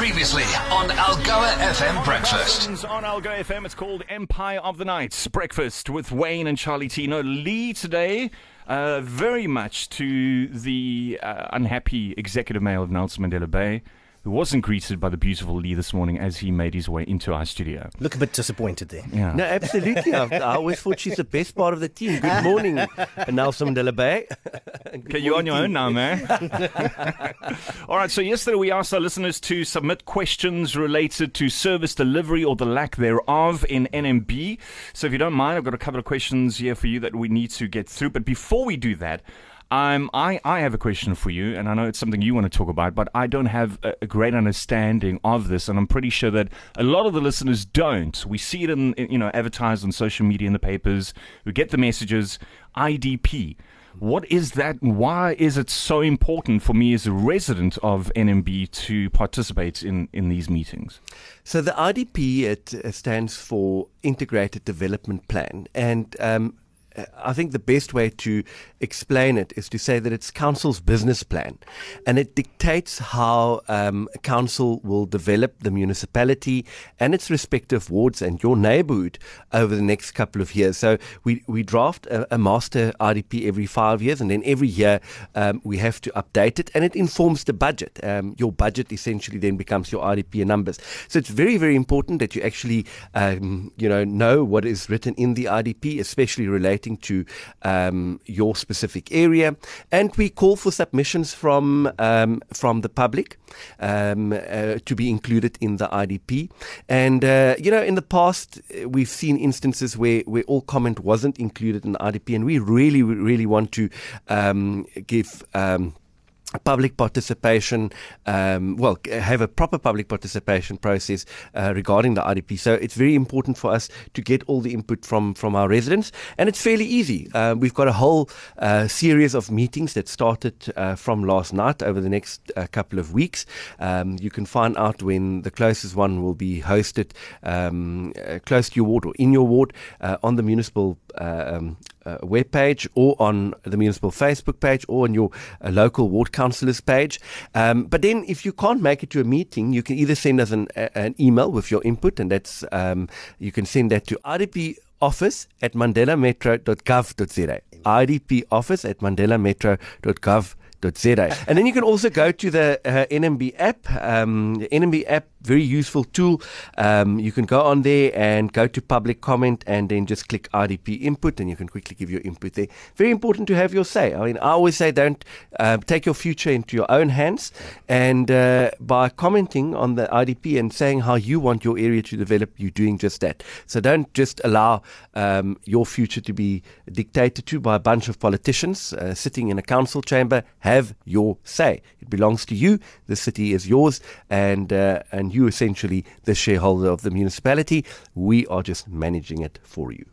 Previously on Algoa FM Breakfast. On Algoa FM, it's called Empire of the Night Breakfast with Wayne and Charlie Tino. Lee today, uh, very much to the uh, unhappy executive mayor of Nelson Mandela Bay, who wasn't greeted by the beautiful Lee this morning as he made his way into our studio. Look a bit disappointed there. Yeah. No, absolutely. I, I always thought she's the best part of the team. Good morning, Nelson Mandela Bay. Okay, you're on your own now, man. All right, so yesterday we asked our listeners to submit questions related to service delivery or the lack thereof in NMB. So if you don't mind, I've got a couple of questions here for you that we need to get through. But before we do that, um, I, I have a question for you, and I know it's something you want to talk about, but I don't have a, a great understanding of this, and I'm pretty sure that a lot of the listeners don't. We see it in, in you know advertised on social media in the papers. We get the messages. IDP. What is that? Why is it so important for me as a resident of NMB to participate in, in these meetings? So the IDP it uh, stands for Integrated Development Plan, and um, I think the best way to explain it is to say that it's council's business plan, and it dictates how um, council will develop the municipality and its respective wards and your neighbourhood over the next couple of years. So we we draft a, a master RDP every five years, and then every year um, we have to update it, and it informs the budget. Um, your budget essentially then becomes your RDP numbers. So it's very very important that you actually um, you know know what is written in the RDP, especially relating to um, your specific area, and we call for submissions from um, from the public um, uh, to be included in the IDP. And uh, you know, in the past, uh, we've seen instances where where all comment wasn't included in the IDP, and we really really want to um, give. Um, public participation, um, well, have a proper public participation process uh, regarding the IDP. So it's very important for us to get all the input from from our residents, and it's fairly easy. Uh, we've got a whole uh, series of meetings that started uh, from last night over the next uh, couple of weeks. Um, you can find out when the closest one will be hosted um, uh, close to your ward or in your ward on the municipal um, uh, or on the municipal Facebook page or on your uh, local ward councillors page. Um, but then, if you can't make it to a meeting, you can either send us an, a, an email with your input, and that's um, you can send that to RDP office at mandelametro.gov.za. IDP office at mandelametro.gov.za. And then you can also go to the uh, NMB app. Um, the NMB app, very useful tool. Um, you can go on there and go to public comment and then just click RDP input and you can quickly give your input there. Very important to have your say. I mean, I always say don't uh, take your future into your own hands. And uh, by commenting on the RDP and saying how you want your area to develop, you're doing just that. So don't just allow um, your future to be dictated to by a bunch of politicians uh, sitting in a council chamber. Have your say. It belongs to you. The city is yours, and uh, and you essentially the shareholder of the municipality. We are just managing it for you.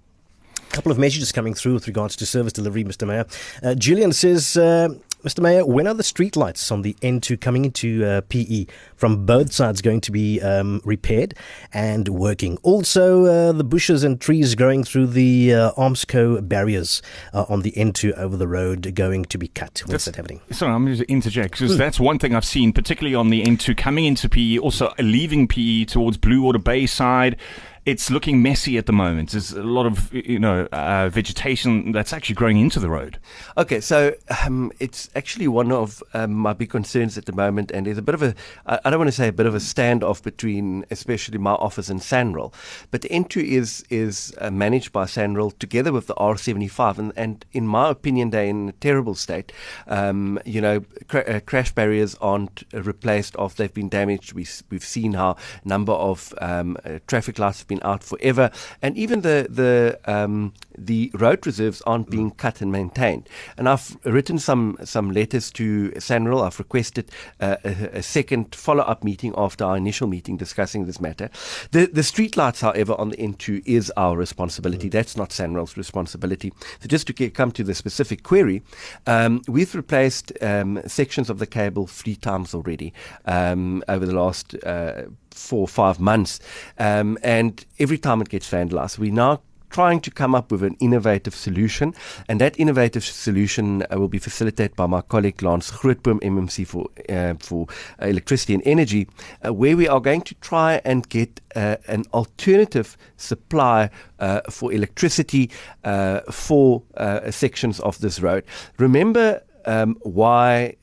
A couple of messages coming through with regards to service delivery, Mr. Mayor. Uh, Julian says, uh, Mr. Mayor, when are the streetlights on the N2 coming into uh, PE from both sides going to be um, repaired and working? Also, uh, the bushes and trees growing through the uh, Armco barriers uh, on the N2 over the road going to be cut. What's that happening? Sorry, I'm going to interject because that's one thing I've seen, particularly on the N2 coming into PE, also leaving PE towards Blue Water Bay side. It's looking messy at the moment. There's a lot of you know uh, vegetation that's actually growing into the road. Okay, so um, it's actually one of um, my big concerns at the moment, and there's a bit of a I don't want to say a bit of a standoff between, especially my office and Sanral, but the N2 is is uh, managed by Sanral together with the R75, and, and in my opinion, they're in a terrible state. Um, you know, uh, crash barriers aren't uh, replaced after they've been damaged. We, we've seen how number of um, uh, traffic lights have been out forever, and even the the um, the road reserves aren't being cut and maintained. And I've written some some letters to Sanral. I've requested uh, a, a second follow up meeting after our initial meeting discussing this matter. The the streetlights, however, on the N2 is our responsibility. That's not Sanral's responsibility. So just to get, come to the specific query, um, we've replaced um, sections of the cable three times already um, over the last. Uh, four or five months, um, and every time it gets vandalized, we now trying to come up with an innovative solution, and that innovative solution uh, will be facilitated by my colleague Lance Grootboom, MMC for uh, for electricity and energy, uh, where we are going to try and get uh, an alternative supply uh, for electricity uh, for sections of this road. Remember um, why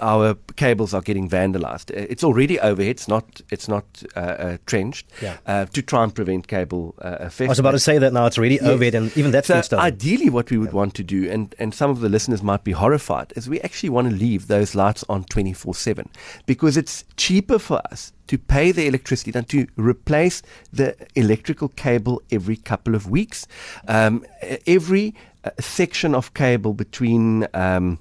our cables are getting vandalized. Uh, it's already overhead. It's not. It's not uh, uh, trenched. Yeah. Uh, to try and prevent cable uh, theft. I was about to say that now. It's already yes. overhead, and even that's so ideally, what we would yeah. want to do, and and some of the listeners might be horrified, is we actually want to leave those lights on twenty four seven because it's cheaper for us to pay the electricity than to replace the electrical cable every couple of weeks. Um, every uh, section of cable between um,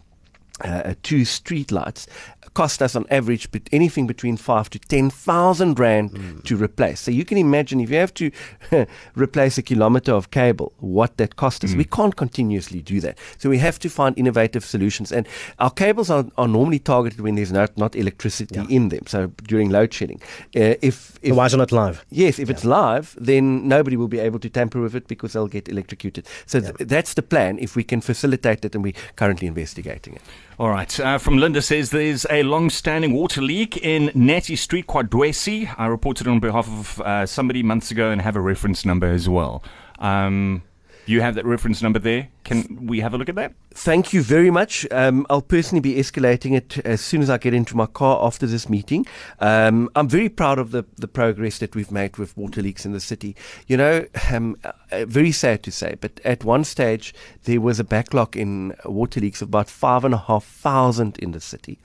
uh, two street lights cost us on average but anything between five to ten thousand rand mm. to replace. So you can imagine if you have to replace a kilometer of cable, what that costs us. Mm. We can't continuously do that. So we have to find innovative solutions. And our cables are, are normally targeted when there's not, not electricity yeah. in them. So during load shedding. Uh, if, if why is it not live? Yes, if yeah. it's live, then nobody will be able to tamper with it because they'll get electrocuted. So yeah. th- that's the plan. If we can facilitate it, and we're currently investigating it. All right. Uh, from Linda says there's a long-standing water leak in Natty Street, KwaDwesi. I reported on behalf of uh, somebody months ago and have a reference number as well. Um, you have that reference number there. Can we have a look at that? Thank you very much. Um, I'll personally be escalating it as soon as I get into my car after this meeting. Um, I'm very proud of the, the progress that we've made with water leaks in the city. You know, um, uh, very sad to say, but at one stage there was a backlog in water leaks of about five and a half thousand in the city,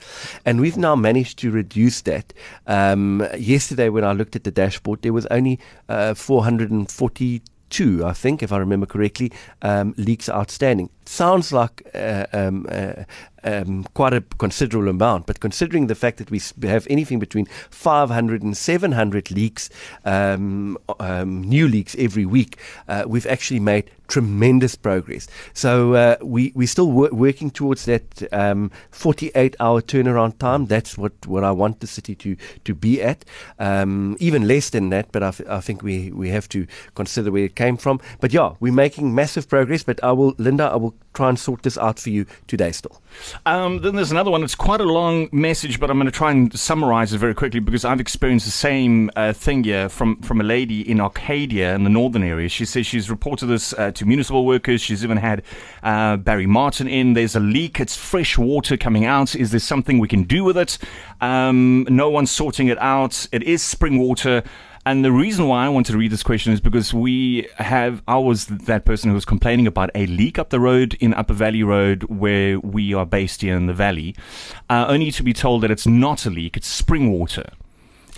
and we've now managed to reduce that. Um, yesterday, when I looked at the dashboard, there was only uh, 440 two, I think, if I remember correctly, um, leaks outstanding. Sounds like uh, um, uh, um, quite a considerable amount, but considering the fact that we have anything between 500 and 700 leaks, um, um, new leaks every week, uh, we've actually made tremendous progress. So uh, we we're still wor- working towards that um, 48 hour turnaround time. That's what, what I want the city to to be at. Um, even less than that, but I, think we we have to consider where it came from. But yeah, we're making massive progress. But I will, Linda, I will try and sort this out for you today still. Um, then there's another one. It's quite a long message, but I'm going to try and summarize it very quickly because I've experienced the same uh, thing here from, from a lady in Arcadia in the northern area. She says she's reported this uh, to municipal workers. She's even had uh, Barry Martin in. There's a leak. It's fresh water coming out. Is there something we can do with it? Um, no one's sorting it out. It is spring water. And the reason why I wanted to read this question is because we have, I was that person who was complaining about a leak up the road in Upper Valley Road where we are based here in the valley, uh, only to be told that it's not a leak, it's spring water.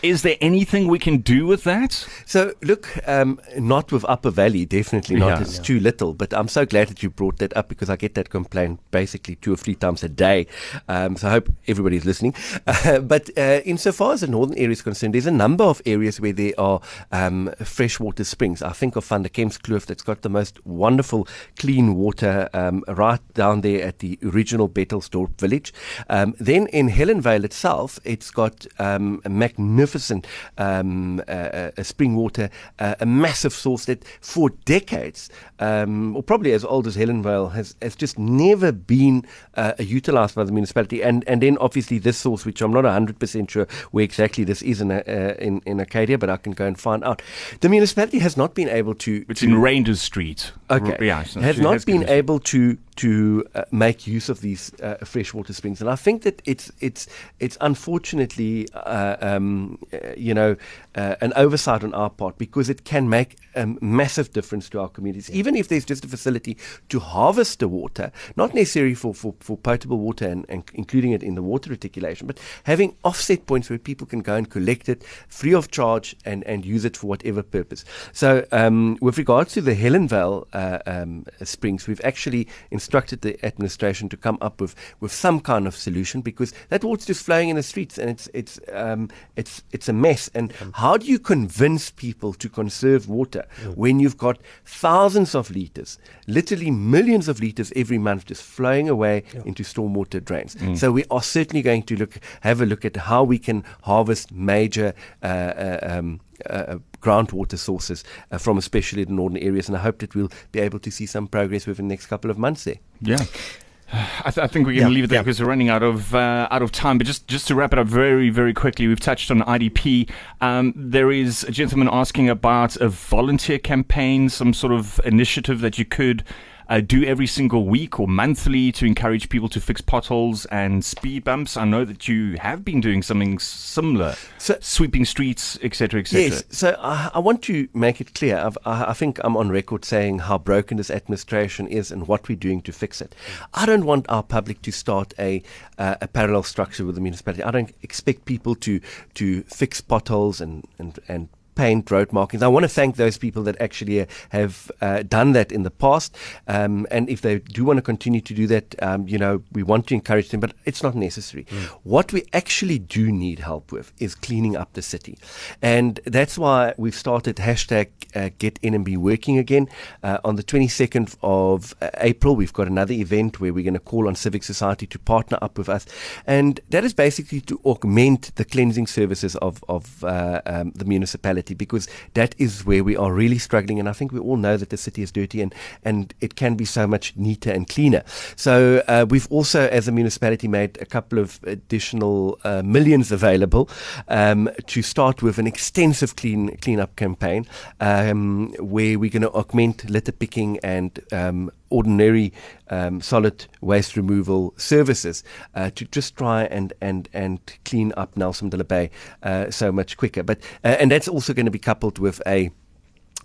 Is there anything we can do with that? So, look, um, not with Upper Valley, definitely not. Yeah, it's yeah. too little. But I'm so glad that you brought that up because I get that complaint basically two or three times a day. Um, so I hope everybody's listening. Uh, but uh, insofar as the northern area is concerned, there's a number of areas where there are um, freshwater springs. I think of Van der Kemp's Kloof that's got the most wonderful clean water um, right down there at the original Bethelsdorp village. Um, then in Helenvale itself, it's got um, a magnificent magnificent um, uh, uh, spring water, uh, a massive source that for decades, um, or probably as old as Helenvale, has, has just never been uh, utilized by the municipality. And, and then obviously this source, which I'm not 100% sure where exactly this is in, uh, in, in Arcadia, but I can go and find out. The municipality has not been able to. It's to, in Rangers Street. Okay. Yeah, has not has been able to to uh, make use of these uh, freshwater springs. And I think that it's it's it's unfortunately, uh, um, uh, you know, uh, an oversight on our part because it can make a massive difference to our communities. Even if there's just a facility to harvest the water, not necessarily for, for, for potable water and, and including it in the water reticulation, but having offset points where people can go and collect it free of charge and, and use it for whatever purpose. So, um, with regards to the Helenvale uh, um, springs, we've actually instructed the administration to come up with, with some kind of solution because that water's just flowing in the streets and it's it's um, it's it's a mess. And how how do you convince people to conserve water mm. when you've got thousands of litres, literally millions of litres every month just flowing away yeah. into stormwater drains? Mm. So we are certainly going to look have a look at how we can harvest major uh, uh, um, groundwater sources uh, from especially the northern areas. And I hope that we'll be able to see some progress within the next couple of months there. Yeah. I, th- I, think we're going to Yeah, leave it there yeah. because we're running out of uh, out of time. But just just to wrap it up very very quickly, we've touched on IDP. Um, there is a gentleman asking about a volunteer campaign, some sort of initiative that you could. Uh, do every single week or monthly to encourage people to fix potholes and speed bumps. I know that you have been doing something similar, So- sweeping streets, etc., etc. Yes, so I, I want to make it clear. I've, I, I think I'm on record saying how broken this administration is and what we're doing to fix it. I don't want our public to start a uh, a parallel structure with the municipality. I don't expect people to to fix potholes and and and paint road markings. I want to thank those people that actually uh, have uh, done that in the past. Um, and if they do want to continue to do that, um, you know, we want to encourage them, but it's not necessary. What we actually do need help with is cleaning up the city. And that's why we've started hashtag uh, Get NMB working again. Uh, on the 22nd of uh, April, we've got another event where we're going to call on civic society to partner up with us. And that is basically to augment the cleansing services of, of uh, um, the municipality because that is where we are really struggling. And I think we all know that the city is dirty and, and it can be so much neater and cleaner. So uh, we've also, as a municipality, made a couple of additional uh, millions available um, to start with an extensive clean cleanup campaign um, where we're going to augment litter picking and um, ordinary um, solid waste removal services uh, to just try and, and, and clean up Nelson Mandela Bay uh, so much quicker. But uh, and that's also going to be coupled with a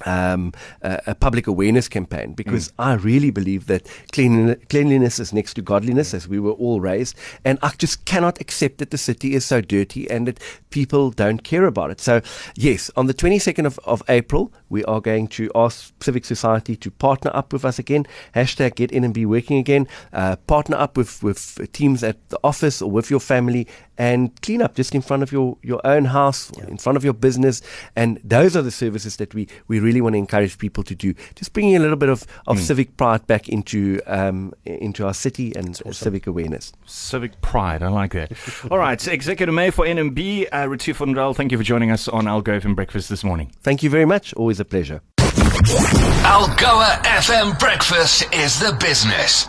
um, a, a public awareness campaign because I really believe that cleanliness, cleanliness is next to godliness, as we were all raised, and I just cannot accept that the city is so dirty and that people don't care about it. So, yes, on the 22nd of, of April, we are going to ask civic society to partner up with us again. Hashtag Get NMB Working again. Uh, partner up with with teams at the office or with your family and clean up just in front of your, your own house, or in front of your business. And those are the services that we, we really want to encourage people to do. Just bringing a little bit of, of civic pride back into um, into our city and civic awareness. Civic pride. I like that. All right. Executive Mayor for NMB, uh, Retief Odendaal, thank you for joining us on Algoa FM Breakfast this morning. Thank you very much. Always a pleasure. Algoa FM Breakfast is the business.